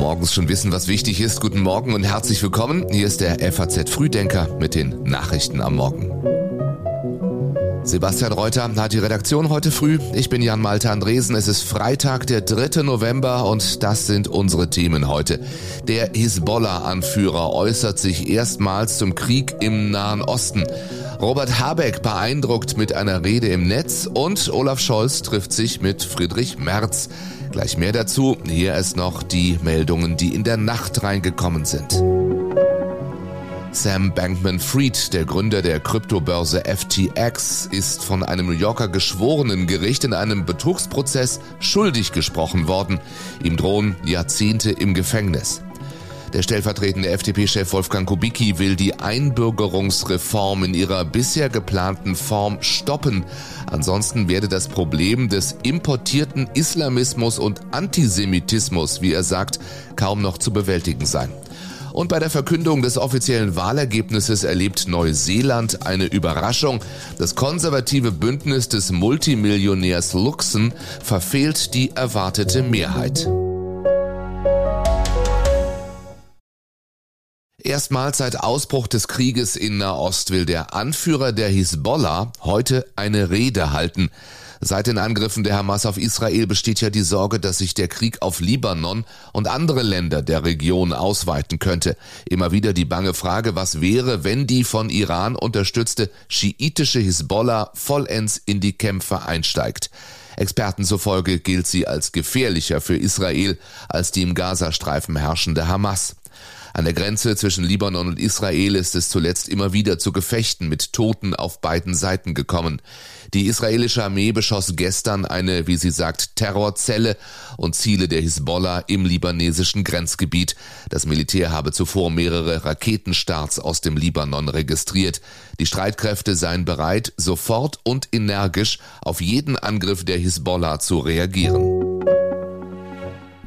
Morgens schon wissen, was wichtig ist. Guten Morgen und herzlich willkommen. Hier ist der FAZ Frühdenker mit den Nachrichten am Morgen. Sebastian Reuter hat die Redaktion heute früh. Ich bin Jan Malte Andresen. Es ist Freitag, der 3. November und das sind unsere Themen heute. Der Hisbollah-Anführer äußert sich erstmals zum Krieg im Nahen Osten. Robert Habeck beeindruckt mit einer Rede im Netz und Olaf Scholz trifft sich mit Friedrich Merz. Gleich mehr dazu. Hier ist noch die Meldungen, die in der Nacht reingekommen sind. Sam Bankman-Fried, der Gründer der Kryptobörse FTX, ist von einem New Yorker Geschworenengericht in einem Betrugsprozess schuldig gesprochen worden. Ihm drohen Jahrzehnte im Gefängnis. Der stellvertretende FDP-Chef Wolfgang Kubicki will die Einbürgerungsreform in ihrer bisher geplanten Form stoppen. Ansonsten werde das Problem des importierten Islamismus und Antisemitismus, wie er sagt, kaum noch zu bewältigen sein. Und bei der Verkündung des offiziellen Wahlergebnisses erlebt Neuseeland eine Überraschung. Das konservative Bündnis des Multimillionärs Luxon verfehlt die erwartete Mehrheit. Erstmals seit Ausbruch des Krieges in Nahost will der Anführer der Hisbollah heute eine Rede halten. Seit den Angriffen der Hamas auf Israel besteht ja die Sorge, dass sich der Krieg auf Libanon und andere Länder der Region ausweiten könnte. Immer wieder die bange Frage, was wäre, wenn die von Iran unterstützte schiitische Hisbollah vollends in die Kämpfe einsteigt. Experten zufolge gilt sie als gefährlicher für Israel als die im Gazastreifen herrschende Hamas. An der Grenze zwischen Libanon und Israel ist es zuletzt immer wieder zu Gefechten mit Toten auf beiden Seiten gekommen. Die israelische Armee beschoss gestern eine, wie sie sagt, Terrorzelle und Ziele der Hisbollah im libanesischen Grenzgebiet. Das Militär habe zuvor mehrere Raketenstarts aus dem Libanon registriert. Die Streitkräfte seien bereit, sofort und energisch auf jeden Angriff der Hisbollah zu reagieren.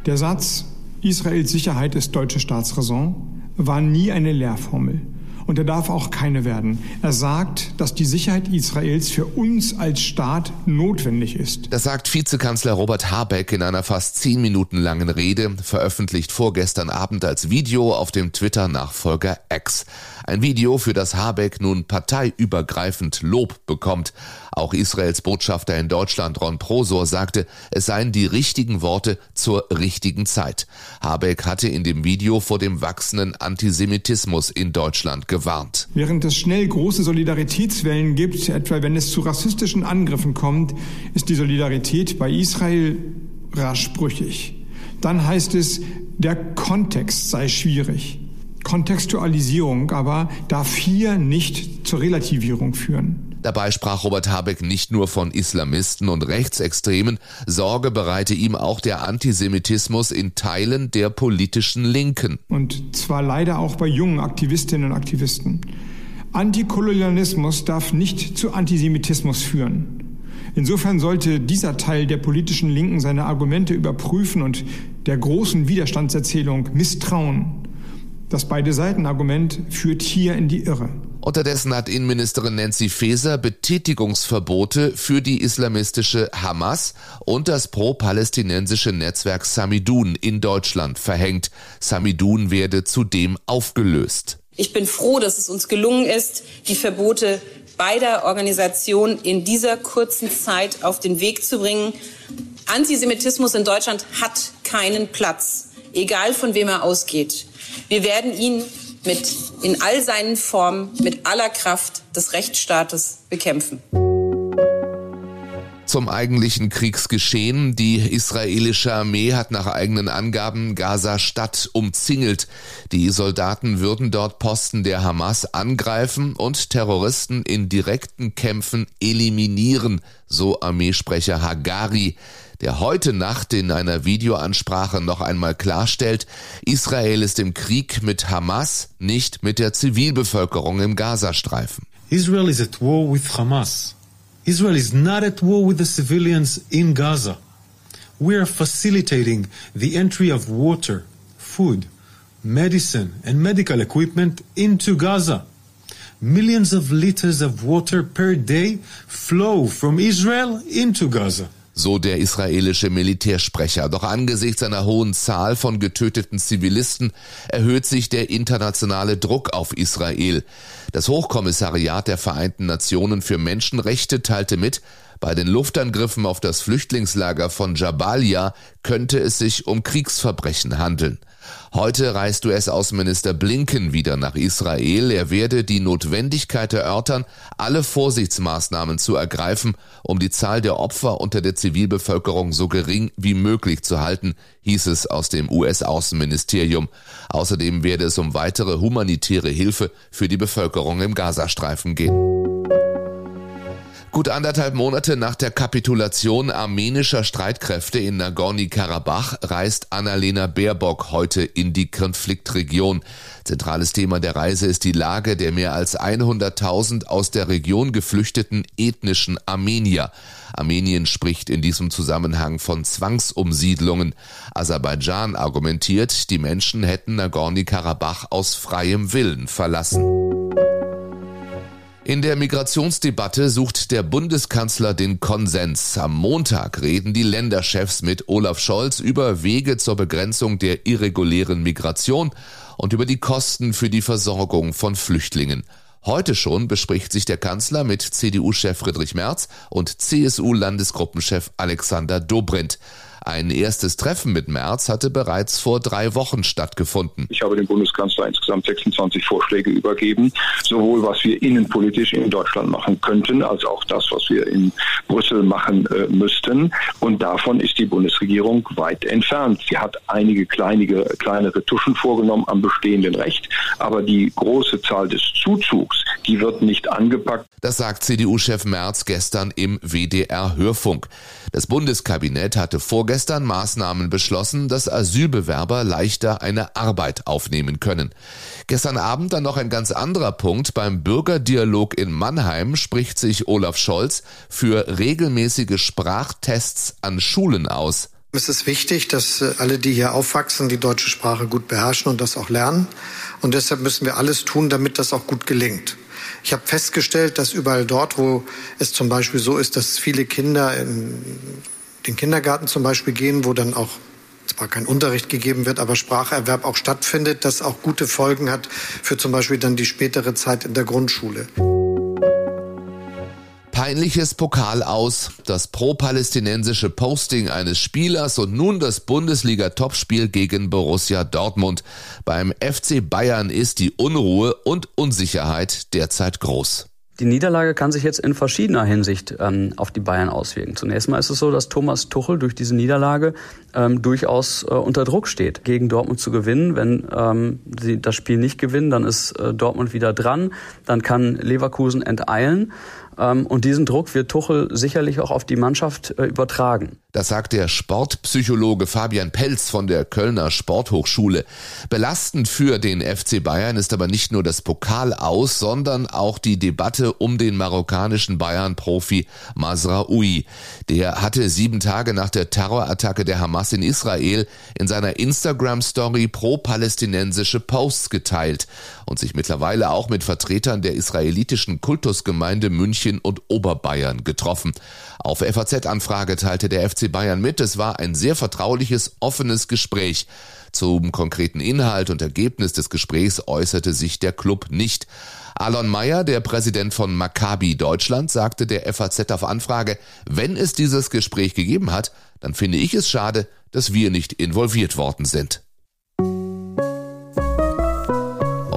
Der Satz Israels Sicherheit ist deutsche Staatsräson war nie eine Lehrformel. Und er darf auch keine werden. Er sagt, dass die Sicherheit Israels für uns als Staat notwendig ist. Das sagt Vizekanzler Robert Habeck in einer fast zehn Minuten langen Rede, veröffentlicht vorgestern Abend als Video auf dem Twitter-Nachfolger X. Ein Video, für das Habeck nun parteiübergreifend Lob bekommt. Auch Israels Botschafter in Deutschland Ron Prosor sagte, es seien die richtigen Worte zur richtigen Zeit. Habeck hatte in dem Video vor dem wachsenden Antisemitismus in Deutschland gewarnt. Während es schnell große Solidaritätswellen gibt, etwa wenn es zu rassistischen Angriffen kommt, ist die Solidarität bei Israel rasch brüchig. Dann heißt es, der Kontext sei schwierig. Kontextualisierung aber darf hier nicht zur Relativierung führen. Dabei sprach Robert Habeck nicht nur von Islamisten und Rechtsextremen, Sorge bereite ihm auch der Antisemitismus in Teilen der politischen Linken. Und zwar leider auch bei jungen Aktivistinnen und Aktivisten. Antikolonialismus darf nicht zu Antisemitismus führen. Insofern sollte dieser Teil der politischen Linken seine Argumente überprüfen und der großen Widerstandserzählung misstrauen. Das beide Seiten Argument führt hier in die Irre. Unterdessen hat Innenministerin Nancy Faeser Betätigungsverbote für die islamistische Hamas und das pro-palästinensische Netzwerk Samidun in Deutschland verhängt. Samidun werde zudem aufgelöst. Ich bin froh, dass es uns gelungen ist, die Verbote beider Organisationen in dieser kurzen Zeit auf den Weg zu bringen. Antisemitismus in Deutschland hat keinen Platz, egal von wem er ausgeht. Wir werden ihn mit, in all seinen Formen mit aller Kraft des Rechtsstaates bekämpfen. Zum eigentlichen Kriegsgeschehen. Die israelische Armee hat nach eigenen Angaben Gaza-Stadt umzingelt. Die Soldaten würden dort Posten der Hamas angreifen und Terroristen in direkten Kämpfen eliminieren, so Armeesprecher Hagari der heute Nacht in einer Videoansprache noch einmal klarstellt, Israel ist im Krieg mit Hamas, nicht mit der Zivilbevölkerung im Gazastreifen. Israel is at war with Hamas. Israel is not at war with the civilians in Gaza. We are facilitating the entry of water, food, medicine and medical equipment into Gaza. Millions of liters of water per day flow from Israel into Gaza. So der israelische Militärsprecher. Doch angesichts einer hohen Zahl von getöteten Zivilisten erhöht sich der internationale Druck auf Israel. Das Hochkommissariat der Vereinten Nationen für Menschenrechte teilte mit, bei den Luftangriffen auf das Flüchtlingslager von Jabalia könnte es sich um Kriegsverbrechen handeln. Heute reist US-Außenminister Blinken wieder nach Israel. Er werde die Notwendigkeit erörtern, alle Vorsichtsmaßnahmen zu ergreifen, um die Zahl der Opfer unter der Zivilbevölkerung so gering wie möglich zu halten, hieß es aus dem US-Außenministerium. Außerdem werde es um weitere humanitäre Hilfe für die Bevölkerung im Gazastreifen gehen. Gut anderthalb Monate nach der Kapitulation armenischer Streitkräfte in Nagorny-Karabach reist Annalena Baerbock heute in die Konfliktregion. Zentrales Thema der Reise ist die Lage der mehr als 100.000 aus der Region geflüchteten ethnischen Armenier. Armenien spricht in diesem Zusammenhang von Zwangsumsiedlungen. Aserbaidschan argumentiert, die Menschen hätten Nagorny-Karabach aus freiem Willen verlassen. In der Migrationsdebatte sucht der Bundeskanzler den Konsens. Am Montag reden die Länderchefs mit Olaf Scholz über Wege zur Begrenzung der irregulären Migration und über die Kosten für die Versorgung von Flüchtlingen. Heute schon bespricht sich der Kanzler mit CDU-Chef Friedrich Merz und CSU-Landesgruppenchef Alexander Dobrindt. Ein erstes Treffen mit Merz hatte bereits vor drei Wochen stattgefunden. Ich habe dem Bundeskanzler insgesamt 26 Vorschläge übergeben, sowohl was wir innenpolitisch in Deutschland machen könnten, als auch das, was wir in Brüssel machen äh, müssten. Und davon ist die Bundesregierung weit entfernt. Sie hat einige kleinige, kleinere Tuschen vorgenommen am bestehenden Recht, aber die große Zahl des Zuzugs, die wird nicht angepackt. Das sagt CDU-Chef Merz gestern im WDR-Hörfunk. Das Bundeskabinett hatte vorgestern Maßnahmen beschlossen, dass Asylbewerber leichter eine Arbeit aufnehmen können. Gestern Abend dann noch ein ganz anderer Punkt. Beim Bürgerdialog in Mannheim spricht sich Olaf Scholz für regelmäßige Sprachtests an Schulen aus. Es ist wichtig, dass äh, alle, die hier aufwachsen, die deutsche Sprache gut beherrschen und das auch lernen. Und deshalb müssen wir alles tun, damit das auch gut gelingt. Ich habe festgestellt, dass überall dort, wo es zum Beispiel so ist, dass viele Kinder in den Kindergarten zum Beispiel gehen, wo dann auch zwar kein Unterricht gegeben wird, aber Spracherwerb auch stattfindet, das auch gute Folgen hat für zum Beispiel dann die spätere Zeit in der Grundschule. Peinliches Pokal aus, das pro-palästinensische Posting eines Spielers und nun das Bundesliga-Topspiel gegen Borussia Dortmund. Beim FC Bayern ist die Unruhe und Unsicherheit derzeit groß. Die Niederlage kann sich jetzt in verschiedener Hinsicht ähm, auf die Bayern auswirken. Zunächst mal ist es so, dass Thomas Tuchel durch diese Niederlage ähm, durchaus äh, unter Druck steht, gegen Dortmund zu gewinnen. Wenn ähm, sie das Spiel nicht gewinnen, dann ist äh, Dortmund wieder dran. Dann kann Leverkusen enteilen. Ähm, und diesen Druck wird Tuchel sicherlich auch auf die Mannschaft äh, übertragen. Das sagt der Sportpsychologe Fabian Pelz von der Kölner Sporthochschule. Belastend für den FC Bayern ist aber nicht nur das Pokal aus, sondern auch die Debatte um den marokkanischen Bayern-Profi Masraoui. Der hatte sieben Tage nach der Terrorattacke der Hamas in Israel in seiner Instagram-Story pro-palästinensische Posts geteilt und sich mittlerweile auch mit Vertretern der israelitischen Kultusgemeinde München und Oberbayern getroffen. Auf FAZ-Anfrage teilte der FC Bayern mit, es war ein sehr vertrauliches, offenes Gespräch. Zum konkreten Inhalt und Ergebnis des Gesprächs äußerte sich der Club nicht. Alon Mayer, der Präsident von Maccabi Deutschland, sagte der FAZ auf Anfrage, wenn es dieses Gespräch gegeben hat, dann finde ich es schade, dass wir nicht involviert worden sind.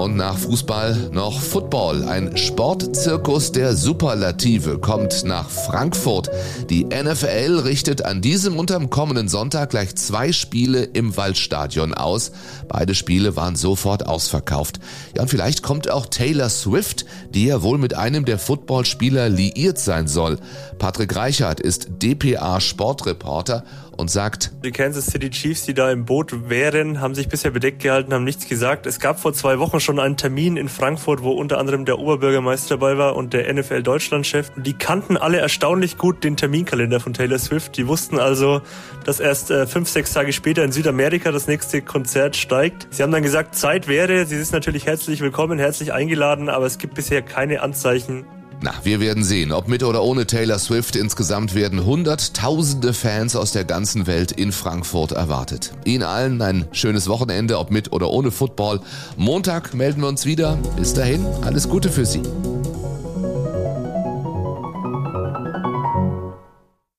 Und nach Fußball noch Football. Ein Sportzirkus der Superlative kommt nach Frankfurt. Die NFL richtet an diesem und am kommenden Sonntag gleich zwei Spiele im Waldstadion aus. Beide Spiele waren sofort ausverkauft. Ja, und vielleicht kommt auch Taylor Swift, die ja wohl mit einem der Footballspieler liiert sein soll. Patrick Reichert ist DPA Sportreporter und sagt, die Kansas City Chiefs, die da im Boot wären, haben sich bisher bedeckt gehalten, haben nichts gesagt. Es gab vor zwei Wochen schon einen Termin in Frankfurt, wo unter anderem der Oberbürgermeister dabei war und der NFL Deutschlandchef. Die kannten alle erstaunlich gut den Terminkalender von Taylor Swift. Die wussten also, dass erst äh, fünf, sechs Tage später in Südamerika das nächste Konzert steigt. Sie haben dann gesagt, Zeit wäre. Sie ist natürlich herzlich willkommen, herzlich eingeladen, aber es gibt bisher keine Anzeichen, Na, wir werden sehen, ob mit oder ohne Taylor Swift insgesamt werden hunderttausende Fans aus der ganzen Welt in Frankfurt erwartet. Ihnen allen ein schönes Wochenende, ob mit oder ohne Football. Montag melden wir uns wieder. Bis dahin, alles Gute für Sie.